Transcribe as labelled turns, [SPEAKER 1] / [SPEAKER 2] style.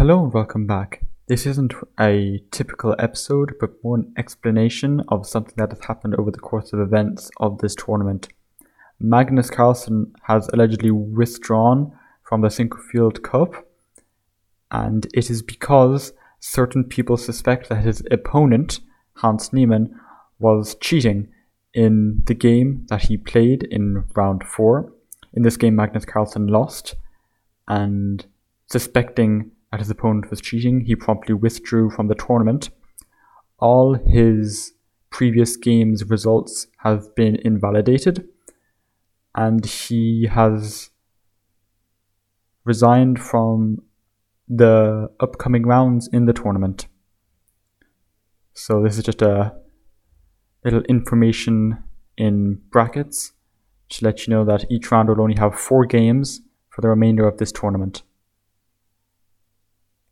[SPEAKER 1] Hello and welcome back. This isn't a typical episode, but more an explanation of something that has happened over the course of events of this tournament. Magnus Carlsen has allegedly withdrawn from the Sinquefield Cup, and it is because certain people suspect that his opponent, Hans Niemann, was cheating in the game that he played in round four. In this game, Magnus Carlsen lost, and suspecting that his opponent was cheating, he promptly withdrew from the tournament. All his previous games' results have been invalidated, and he has resigned from the upcoming rounds in the tournament. So, this is just a little information in brackets to let you know that each round will only have four games for the remainder of this tournament.